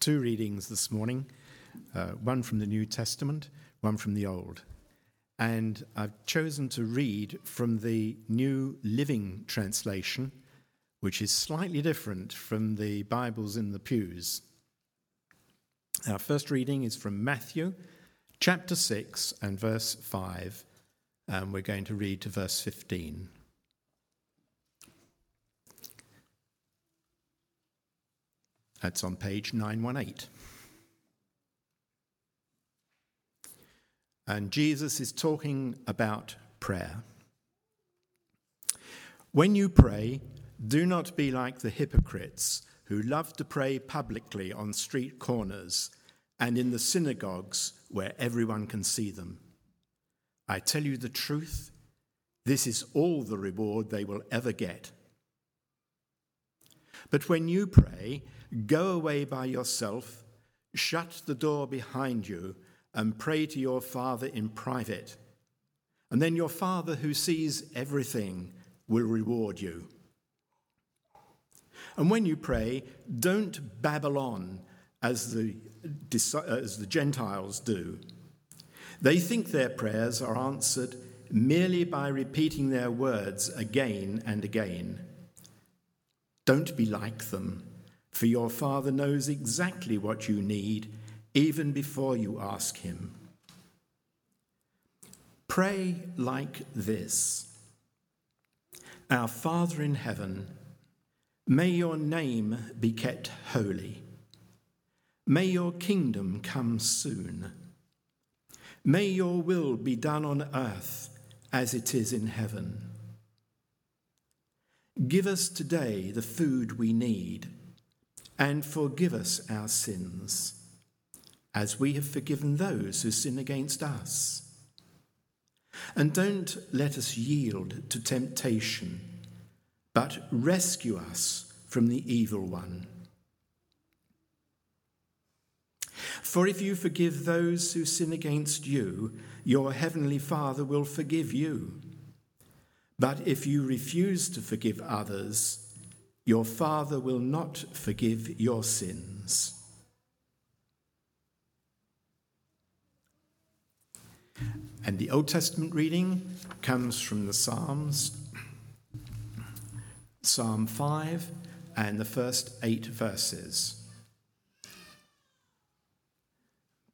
two readings this morning uh, one from the New Testament, one from the Old. And I've chosen to read from the New Living Translation, which is slightly different from the Bibles in the pews. Our first reading is from Matthew chapter 6 and verse 5, and we're going to read to verse 15. That's on page 918. And Jesus is talking about prayer. When you pray, do not be like the hypocrites who love to pray publicly on street corners and in the synagogues where everyone can see them. I tell you the truth, this is all the reward they will ever get. But when you pray, go away by yourself, shut the door behind you, and pray to your Father in private. And then your Father, who sees everything, will reward you. And when you pray, don't babble on as the, as the Gentiles do. They think their prayers are answered merely by repeating their words again and again. Don't be like them, for your Father knows exactly what you need even before you ask Him. Pray like this Our Father in heaven, may your name be kept holy. May your kingdom come soon. May your will be done on earth as it is in heaven. Give us today the food we need, and forgive us our sins, as we have forgiven those who sin against us. And don't let us yield to temptation, but rescue us from the evil one. For if you forgive those who sin against you, your heavenly Father will forgive you. But if you refuse to forgive others, your Father will not forgive your sins. And the Old Testament reading comes from the Psalms, Psalm 5 and the first eight verses.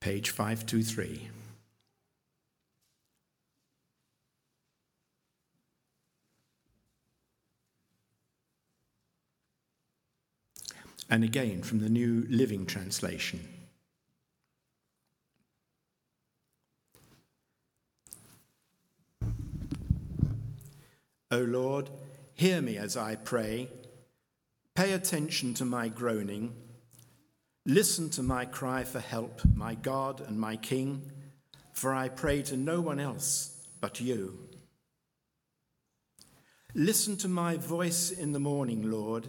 page 523. And again from the New Living Translation. O Lord, hear me as I pray. Pay attention to my groaning Listen to my cry for help, my God and my King, for I pray to no one else but you. Listen to my voice in the morning, Lord.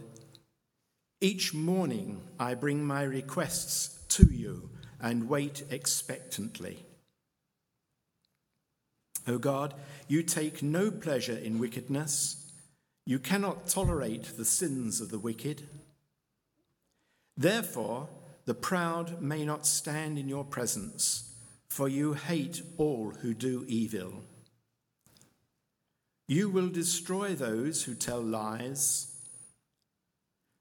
Each morning I bring my requests to you and wait expectantly. O God, you take no pleasure in wickedness. You cannot tolerate the sins of the wicked. Therefore, the proud may not stand in your presence, for you hate all who do evil. You will destroy those who tell lies.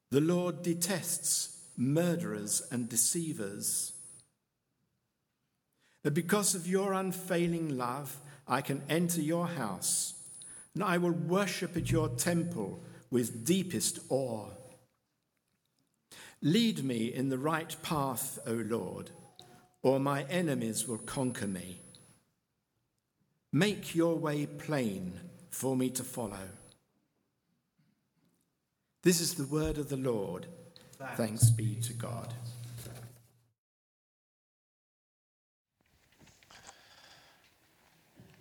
The Lord detests murderers and deceivers. But because of your unfailing love, I can enter your house, and I will worship at your temple with deepest awe. Lead me in the right path, O Lord, or my enemies will conquer me. Make your way plain for me to follow. This is the word of the Lord. Thanks be to God.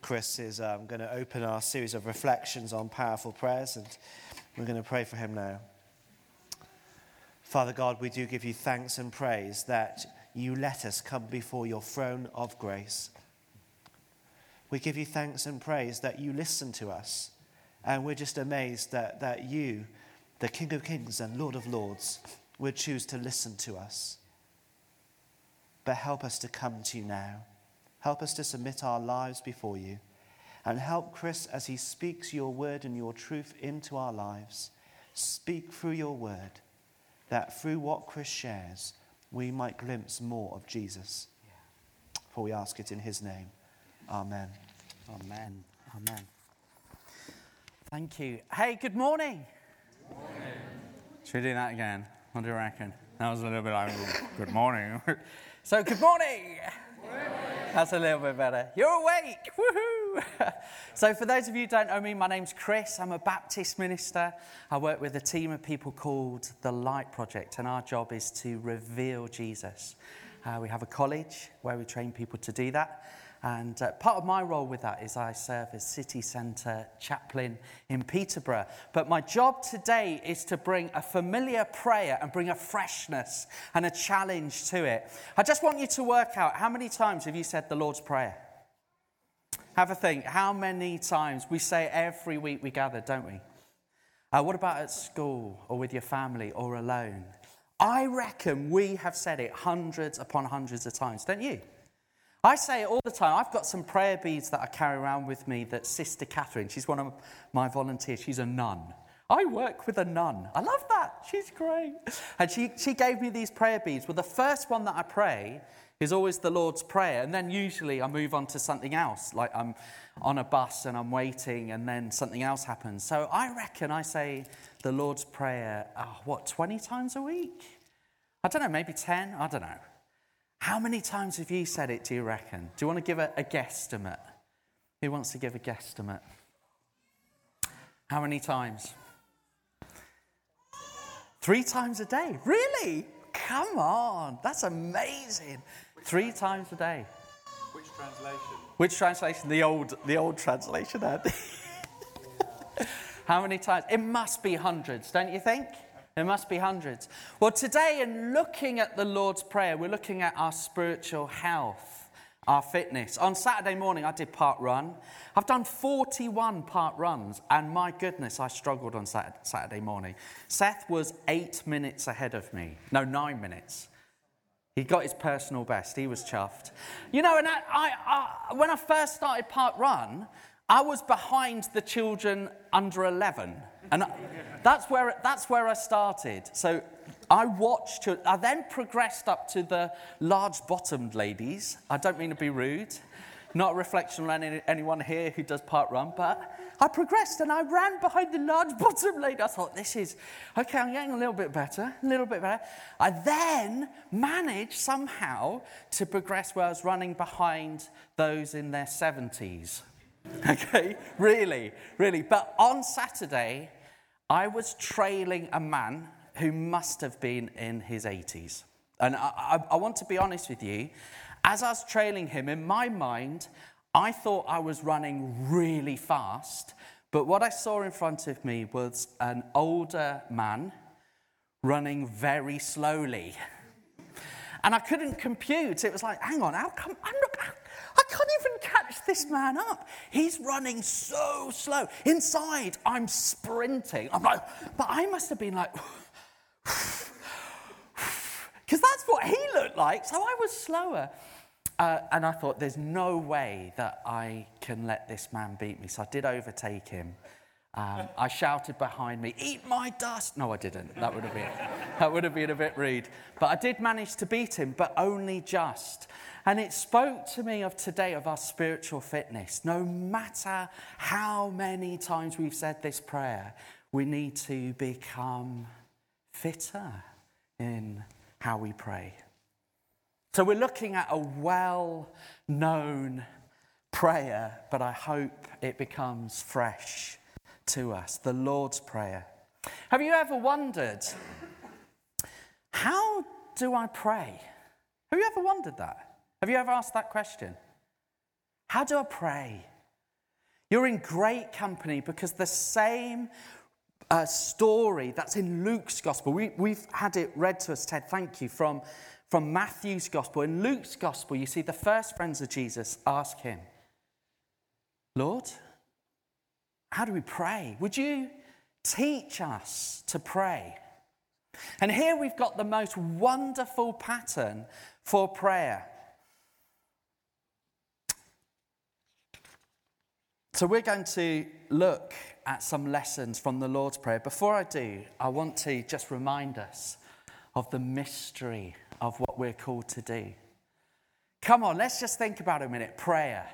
Chris is um, going to open our series of reflections on powerful prayers, and we're going to pray for him now. Father God, we do give you thanks and praise that you let us come before your throne of grace. We give you thanks and praise that you listen to us. And we're just amazed that, that you, the King of Kings and Lord of Lords, would choose to listen to us. but help us to come to you now. Help us to submit our lives before you. And help Chris as he speaks your word and your truth into our lives. Speak through your word, that through what Chris shares, we might glimpse more of Jesus. For we ask it in his name. Amen. Amen. Amen. Thank you. Hey, good morning. Should we do that again? What do you reckon? That was a little bit like, good morning. so, good morning. That's a little bit better. You're awake. Woohoo. so, for those of you who don't know me, my name's Chris. I'm a Baptist minister. I work with a team of people called the Light Project, and our job is to reveal Jesus. Uh, we have a college where we train people to do that. And uh, part of my role with that is I serve as city centre chaplain in Peterborough. But my job today is to bring a familiar prayer and bring a freshness and a challenge to it. I just want you to work out how many times have you said the Lord's Prayer? Have a think. How many times? We say every week we gather, don't we? Uh, what about at school or with your family or alone? I reckon we have said it hundreds upon hundreds of times, don't you? I say it all the time. I've got some prayer beads that I carry around with me that Sister Catherine, she's one of my volunteers, she's a nun. I work with a nun. I love that. She's great. And she, she gave me these prayer beads. Well, the first one that I pray is always the Lord's Prayer. And then usually I move on to something else, like I'm on a bus and I'm waiting and then something else happens. So I reckon I say the Lord's Prayer, oh, what, 20 times a week? I don't know, maybe 10? I don't know. How many times have you said it, do you reckon? Do you want to give a, a guesstimate? Who wants to give a guesstimate? How many times? Three times a day. Really? Come on. That's amazing. Three times a day. Which translation? Which translation? The old, the old translation, Andy. How many times? It must be hundreds, don't you think? There must be hundreds. Well, today, in looking at the Lord's Prayer, we're looking at our spiritual health, our fitness. On Saturday morning, I did parkrun. I've done 41 parkruns, and my goodness, I struggled on Saturday morning. Seth was eight minutes ahead of me. No, nine minutes. He got his personal best. He was chuffed. You know, and I, I, I, when I first started parkrun, I was behind the children under 11. And that's where, that's where I started. So I watched, I then progressed up to the large bottomed ladies. I don't mean to be rude, not a reflection on any, anyone here who does parkrun, but I progressed and I ran behind the large bottomed lady. I thought, this is, okay, I'm getting a little bit better, a little bit better. I then managed somehow to progress where I was running behind those in their 70s. Okay, really, really. But on Saturday, I was trailing a man who must have been in his 80s. And I, I, I, want to be honest with you. As I was trailing him, in my mind, I thought I was running really fast. But what I saw in front of me was an older man running very slowly. And I couldn't compute. It was like, hang on, how come I'm not, I can't even catch this man up. He's running so slow. Inside, I'm sprinting. I'm like, but I must have been like, because that's what he looked like. So I was slower. Uh, and I thought, there's no way that I can let this man beat me. So I did overtake him. Um, I shouted behind me, "Eat my dust!" No, I didn't. That would have been that would have been a bit rude. But I did manage to beat him, but only just. And it spoke to me of today of our spiritual fitness. No matter how many times we've said this prayer, we need to become fitter in how we pray. So we're looking at a well known prayer, but I hope it becomes fresh to us the Lord's Prayer. Have you ever wondered, how do I pray? Have you ever wondered that? Have you ever asked that question? How do I pray? You're in great company because the same uh, story that's in Luke's gospel, we, we've had it read to us, Ted, thank you, from, from Matthew's gospel. In Luke's gospel, you see the first friends of Jesus ask him, Lord, how do we pray? Would you teach us to pray? And here we've got the most wonderful pattern for prayer. So, we're going to look at some lessons from the Lord's Prayer. Before I do, I want to just remind us of the mystery of what we're called to do. Come on, let's just think about it a minute prayer.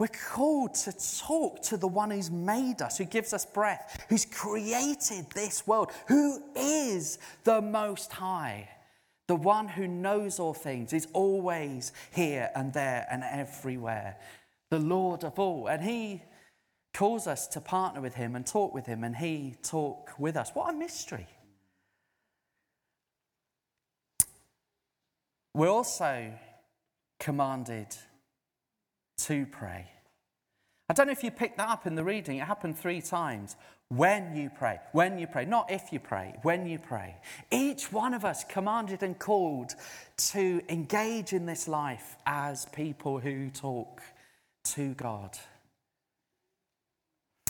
We're called to talk to the one who's made us, who gives us breath, who's created this world, who is the Most High, the one who knows all things, is always here and there and everywhere, the Lord of all. And He calls us to partner with Him and talk with Him, and He talk with us. What a mystery! We're also commanded to pray. I don't know if you picked that up in the reading. It happened three times. When you pray, when you pray, not if you pray, when you pray. Each one of us commanded and called to engage in this life as people who talk to God.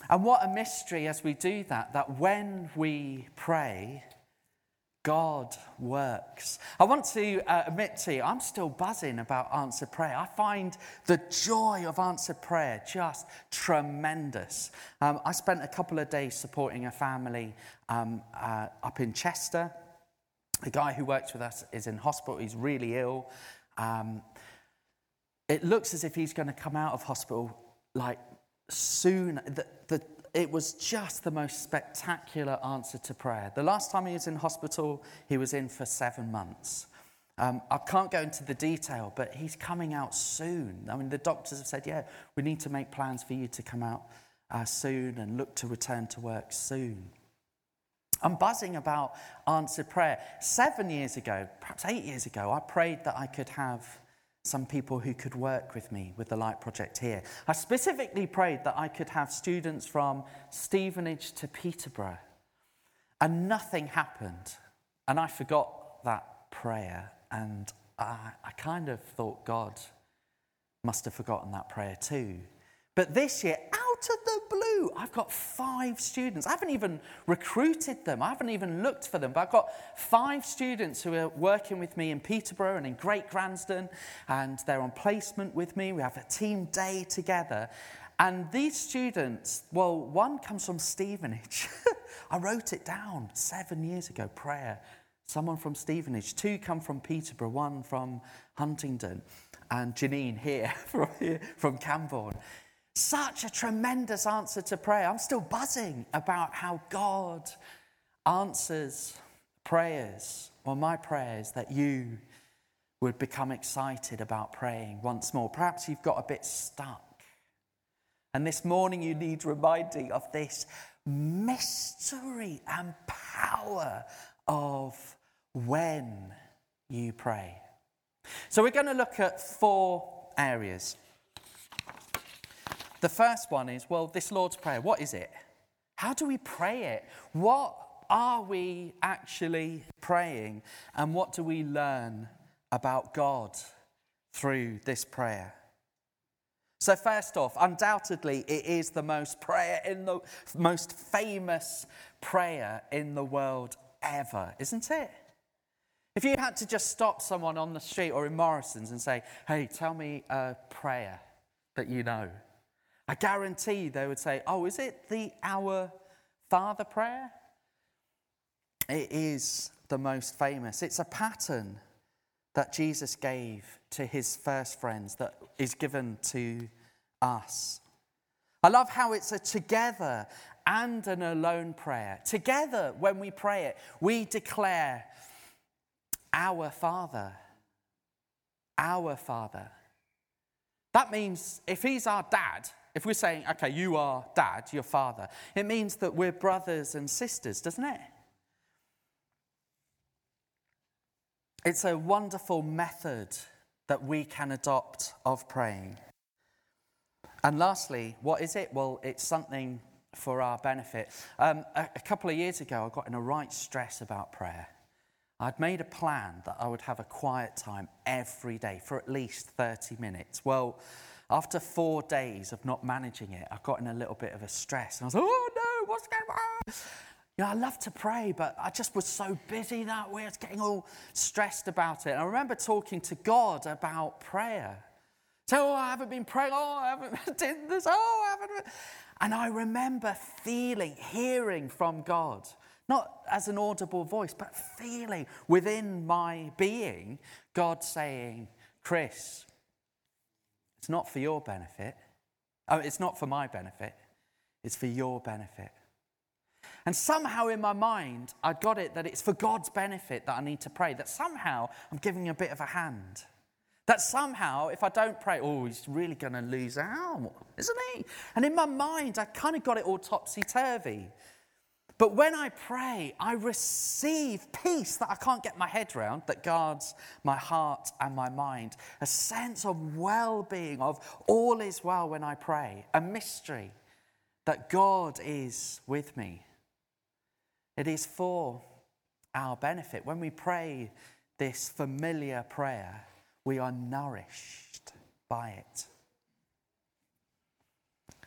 And what a mystery as we do that, that when we pray, God works. I want to uh, admit to you, I'm still buzzing about answered prayer. I find the joy of answered prayer just tremendous. Um, I spent a couple of days supporting a family um, uh, up in Chester. The guy who works with us is in hospital, he's really ill. Um, it looks as if he's going to come out of hospital like soon. The, the, it was just the most spectacular answer to prayer. The last time he was in hospital, he was in for seven months. Um, I can't go into the detail, but he's coming out soon. I mean, the doctors have said, yeah, we need to make plans for you to come out uh, soon and look to return to work soon. I'm buzzing about answered prayer. Seven years ago, perhaps eight years ago, I prayed that I could have some people who could work with me with the Light Project here. I specifically prayed that I could have students from Stevenage to Peterborough, and nothing happened. And I forgot that prayer, and I, I kind of thought God must have forgotten that prayer too. But this year, out of the blue, I've got five students. I haven't even recruited them, I haven't even looked for them, but I've got five students who are working with me in Peterborough and in Great Gransden, and they're on placement with me. We have a team day together. And these students, well, one comes from Stevenage. I wrote it down seven years ago, prayer. Someone from Stevenage. Two come from Peterborough, one from Huntingdon, and Janine here from, here, from Cambourne. Such a tremendous answer to prayer. I'm still buzzing about how God answers prayers, or my prayers, that you would become excited about praying once more. Perhaps you've got a bit stuck. And this morning you need reminding of this mystery and power of when you pray. So we're going to look at four areas. The first one is well, this Lord's Prayer, what is it? How do we pray it? What are we actually praying? And what do we learn about God through this prayer? So, first off, undoubtedly, it is the most prayer in the most famous prayer in the world ever, isn't it? If you had to just stop someone on the street or in Morrison's and say, hey, tell me a prayer that you know, I guarantee they would say, Oh, is it the Our Father prayer? It is the most famous. It's a pattern that Jesus gave to his first friends that is given to us. I love how it's a together and an alone prayer. Together, when we pray it, we declare, Our Father. Our Father. That means if he's our dad, if we're saying, okay, you are dad, your father, it means that we're brothers and sisters, doesn't it? It's a wonderful method that we can adopt of praying. And lastly, what is it? Well, it's something for our benefit. Um, a, a couple of years ago, I got in a right stress about prayer. I'd made a plan that I would have a quiet time every day for at least 30 minutes. Well, after four days of not managing it, I got in a little bit of a stress. And I was like, oh no, what's going on? You know, I love to pray, but I just was so busy that way. I was getting all stressed about it. And I remember talking to God about prayer. So, oh, I haven't been praying. Oh, I haven't did this. Oh, I haven't. And I remember feeling, hearing from God, not as an audible voice, but feeling within my being, God saying, Chris, it's not for your benefit. Oh, it's not for my benefit. It's for your benefit. And somehow in my mind, I got it that it's for God's benefit that I need to pray, that somehow I'm giving a bit of a hand. That somehow, if I don't pray, oh, he's really going to lose out, isn't he? And in my mind, I kind of got it all topsy turvy. But when I pray, I receive peace that I can't get my head around, that guards my heart and my mind. A sense of well being, of all is well when I pray. A mystery that God is with me. It is for our benefit. When we pray this familiar prayer, we are nourished by it.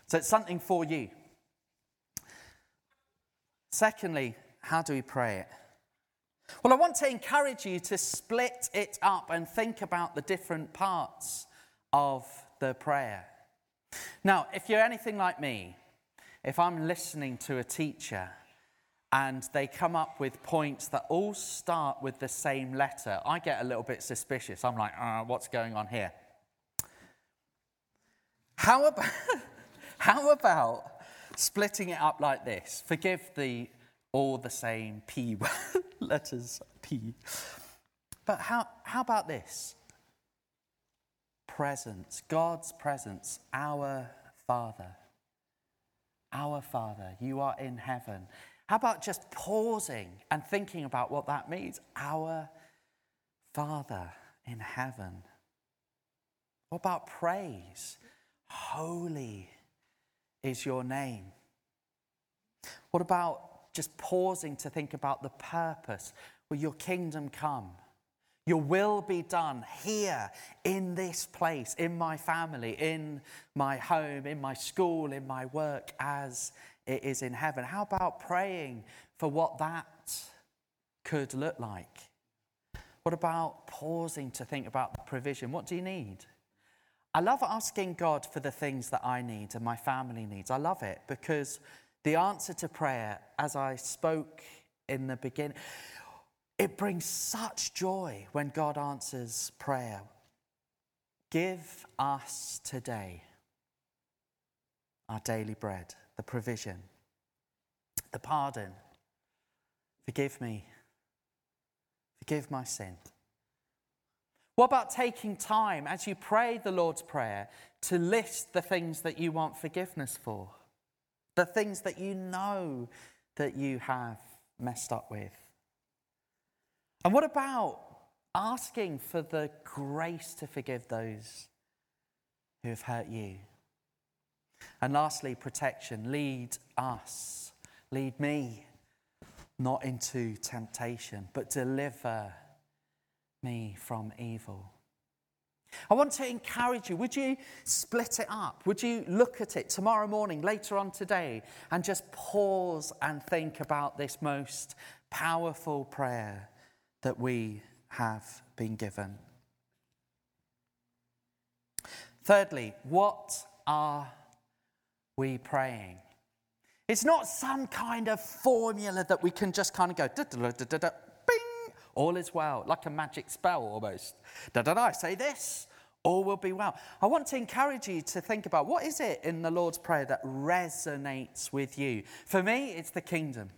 So it's something for you. Secondly, how do we pray it? Well, I want to encourage you to split it up and think about the different parts of the prayer. Now, if you're anything like me, if I'm listening to a teacher and they come up with points that all start with the same letter, I get a little bit suspicious. I'm like, uh, what's going on here? How about, how about splitting it up like this. Forgive the all the same P letters P. But how, how about this? Presence, God's presence, our Father. Our Father, you are in heaven. How about just pausing and thinking about what that means? Our Father in heaven. What about praise? Holy is your name? What about just pausing to think about the purpose? Will your kingdom come? Your will be done here in this place, in my family, in my home, in my school, in my work, as it is in heaven. How about praying for what that could look like? What about pausing to think about the provision? What do you need? I love asking God for the things that I need and my family needs. I love it because the answer to prayer, as I spoke in the beginning, it brings such joy when God answers prayer. Give us today our daily bread, the provision, the pardon. Forgive me. Forgive my sin. What about taking time as you pray the Lord's Prayer to list the things that you want forgiveness for? The things that you know that you have messed up with? And what about asking for the grace to forgive those who have hurt you? And lastly, protection. Lead us, lead me, not into temptation, but deliver me from evil. I want to encourage you. Would you split it up? Would you look at it tomorrow morning, later on today, and just pause and think about this most powerful prayer that we have been given? Thirdly, what are we praying? It's not some kind of formula that we can just kind of go, all is well, like a magic spell almost. Da da da, say this, all will be well. I want to encourage you to think about what is it in the Lord's Prayer that resonates with you. For me, it's the kingdom,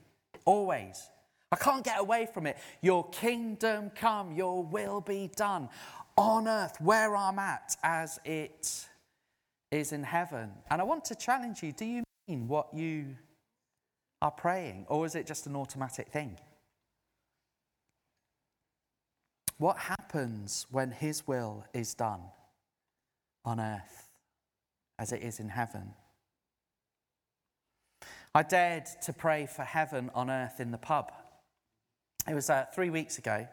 always. I can't get away from it. Your kingdom come, your will be done on earth, where I'm at, as it is in heaven. And I want to challenge you do you mean what you are praying, or is it just an automatic thing? What happens when His will is done on earth as it is in heaven? I dared to pray for heaven on earth in the pub. It was uh, three weeks ago,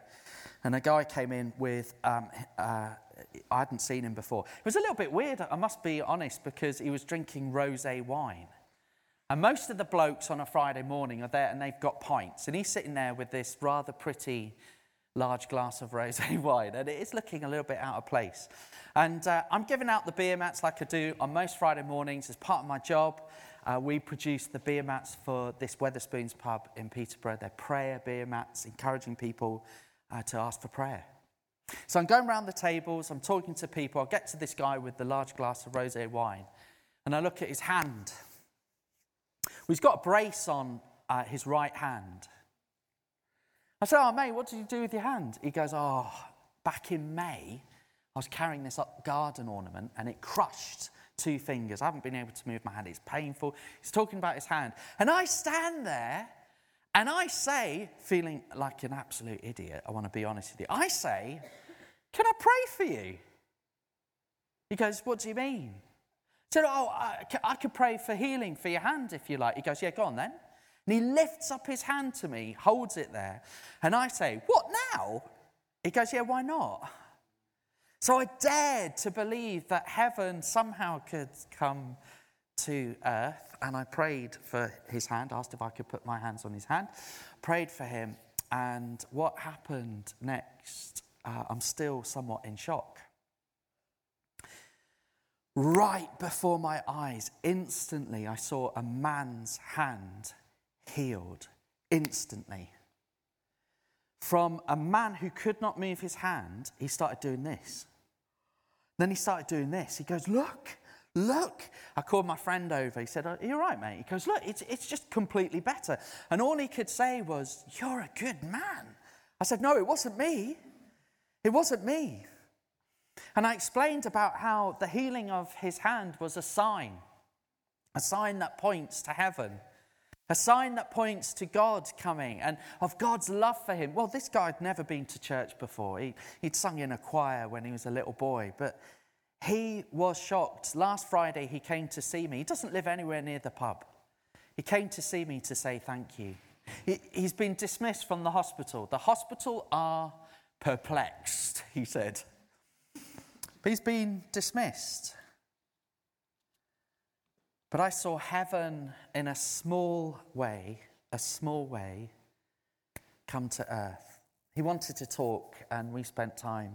and a guy came in with, um, uh, I hadn't seen him before. It was a little bit weird, I must be honest, because he was drinking rose wine. And most of the blokes on a Friday morning are there and they've got pints. And he's sitting there with this rather pretty large glass of rosé wine. And it is looking a little bit out of place. And uh, I'm giving out the beer mats like I do on most Friday mornings as part of my job. Uh, we produce the beer mats for this Wetherspoons pub in Peterborough. They're prayer beer mats, encouraging people uh, to ask for prayer. So I'm going around the tables, I'm talking to people. I get to this guy with the large glass of rosé wine, and I look at his hand. Well, he's got a brace on uh, his right hand. I said, Oh, mate, what did you do with your hand? He goes, Oh, back in May, I was carrying this up garden ornament and it crushed two fingers. I haven't been able to move my hand. It's painful. He's talking about his hand. And I stand there and I say, feeling like an absolute idiot, I want to be honest with you, I say, Can I pray for you? He goes, What do you mean? I said, Oh, I, I could pray for healing for your hand if you like. He goes, Yeah, go on then. And he lifts up his hand to me, holds it there. And I say, What now? He goes, Yeah, why not? So I dared to believe that heaven somehow could come to earth, and I prayed for his hand, asked if I could put my hands on his hand, prayed for him, and what happened next, uh, I'm still somewhat in shock. Right before my eyes, instantly, I saw a man's hand healed. Instantly. From a man who could not move his hand, he started doing this. Then he started doing this. He goes, Look, look. I called my friend over. He said, Are you all right, mate? He goes, Look, it's, it's just completely better. And all he could say was, You're a good man. I said, No, it wasn't me. It wasn't me. And I explained about how the healing of his hand was a sign, a sign that points to heaven, a sign that points to God coming and of God's love for him. Well, this guy had never been to church before. He, he'd sung in a choir when he was a little boy, but he was shocked. Last Friday, he came to see me. He doesn't live anywhere near the pub. He came to see me to say thank you. He, he's been dismissed from the hospital. The hospital are perplexed, he said. But he's been dismissed. But I saw heaven in a small way, a small way, come to earth. He wanted to talk, and we spent time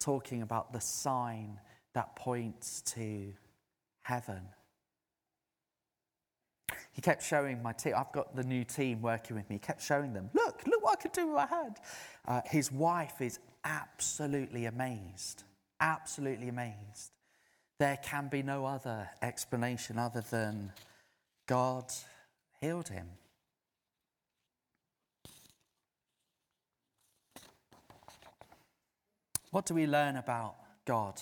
talking about the sign that points to heaven. He kept showing my team. I've got the new team working with me. He kept showing them, look, look what I could do with my hand. Uh, his wife is absolutely amazed, absolutely amazed. There can be no other explanation other than God healed him. What do we learn about God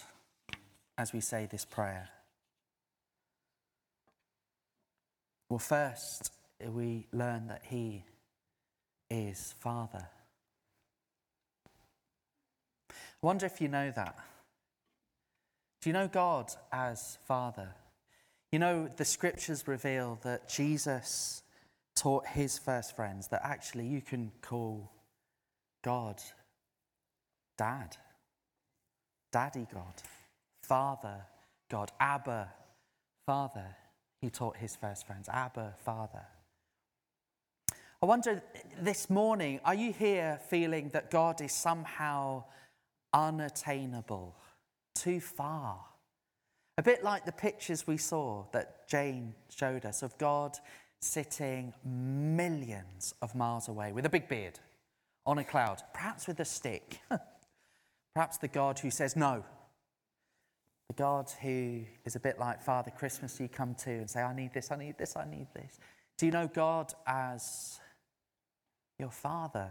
as we say this prayer? Well, first, we learn that He is Father. I wonder if you know that. Do you know God as Father? You know, the scriptures reveal that Jesus taught his first friends that actually you can call God Dad, Daddy God, Father God, Abba Father. He taught his first friends, Abba Father. I wonder this morning, are you here feeling that God is somehow unattainable? Too far. A bit like the pictures we saw that Jane showed us of God sitting millions of miles away with a big beard on a cloud, perhaps with a stick. perhaps the God who says no. The God who is a bit like Father Christmas, you come to and say, I need this, I need this, I need this. Do you know God as your Father?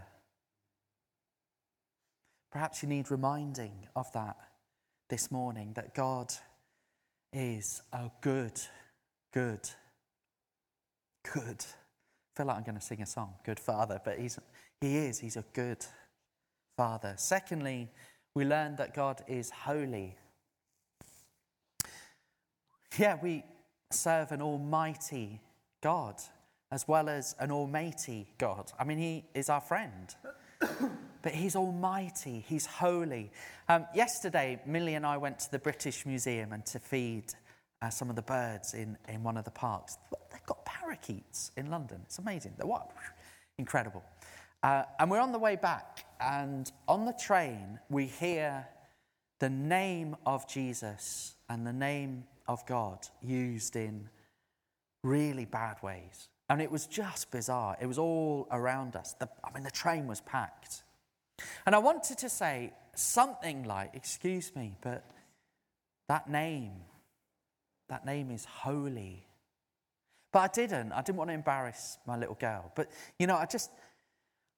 Perhaps you need reminding of that this morning that God is a good, good, good. I feel like I'm going to sing a song, Good Father, but he's, he is. He's a good Father. Secondly, we learn that God is holy. Yeah, we serve an almighty God as well as an almighty God. I mean, He is our friend but he's almighty, he's holy. Um, yesterday, Millie and I went to the British Museum and to feed uh, some of the birds in, in one of the parks. They've got parakeets in London. It's amazing. They're what? Incredible. Uh, and we're on the way back, and on the train, we hear the name of Jesus and the name of God used in really bad ways. And it was just bizarre. It was all around us. The, I mean, the train was packed. And I wanted to say something like, excuse me, but that name, that name is holy. But I didn't. I didn't want to embarrass my little girl. But, you know, I just,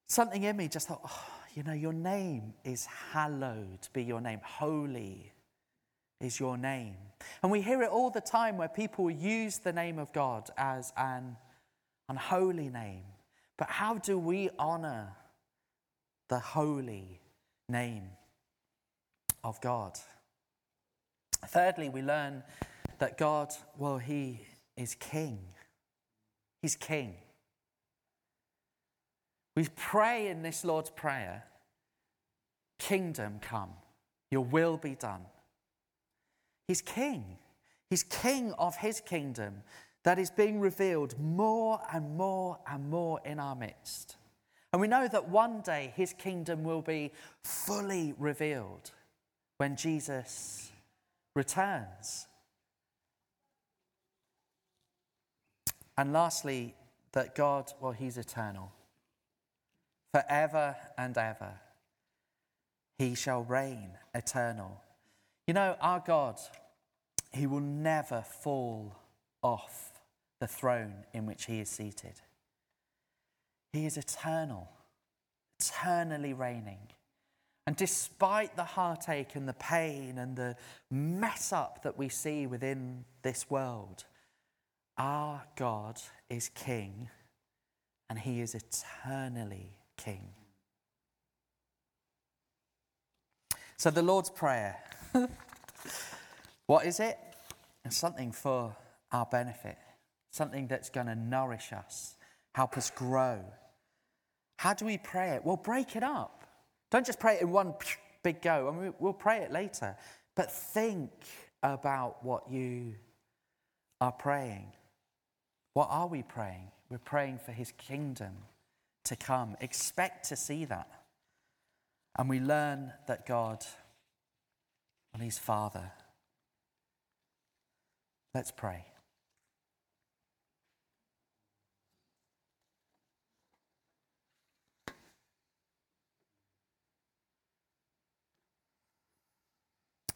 something in me just thought, oh, you know, your name is hallowed be your name. Holy is your name. And we hear it all the time where people use the name of God as an unholy name. But how do we honor the holy name of God? Thirdly, we learn that God, well, He is King. He's King. We pray in this Lord's Prayer Kingdom come, your will be done. He's King. He's King of His kingdom that is being revealed more and more and more in our midst. And we know that one day His kingdom will be fully revealed when Jesus returns. And lastly, that God, well, He's eternal forever and ever. He shall reign eternal. You know, our God, He will never fall off the throne in which He is seated. He is eternal, eternally reigning. And despite the heartache and the pain and the mess up that we see within this world, our God is King and He is eternally King. So, the Lord's Prayer. what is it? It's something for our benefit, something that's going to nourish us, help us grow. How do we pray it? Well, break it up. Don't just pray it in one big go, I mean, we'll pray it later. But think about what you are praying. What are we praying? We're praying for his kingdom to come. Expect to see that. And we learn that God, well, He's Father. Let's pray.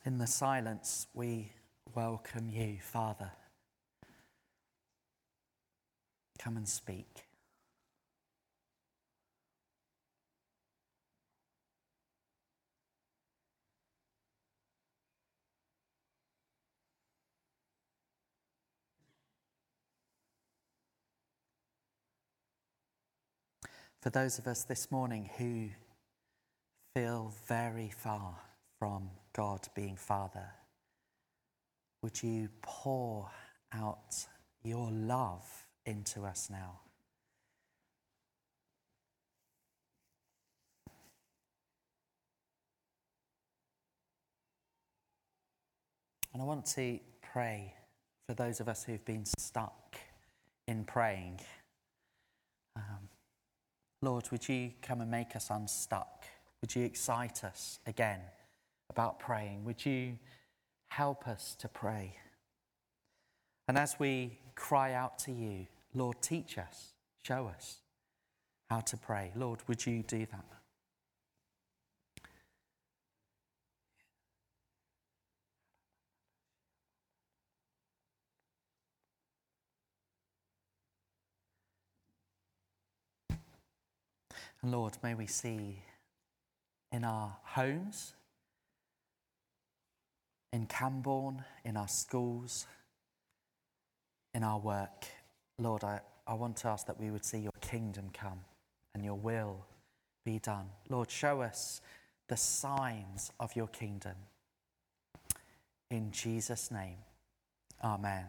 In the silence, we welcome you, Father. Come and speak. For those of us this morning who feel very far from God being Father, would you pour out your love into us now? And I want to pray for those of us who've been stuck in praying. Um, Lord, would you come and make us unstuck? Would you excite us again about praying? Would you help us to pray? And as we cry out to you, Lord, teach us, show us how to pray. Lord, would you do that? And Lord, may we see in our homes, in Cambourne, in our schools, in our work, Lord, I, I want to ask that we would see your kingdom come and your will be done. Lord, show us the signs of your kingdom. In Jesus' name, amen.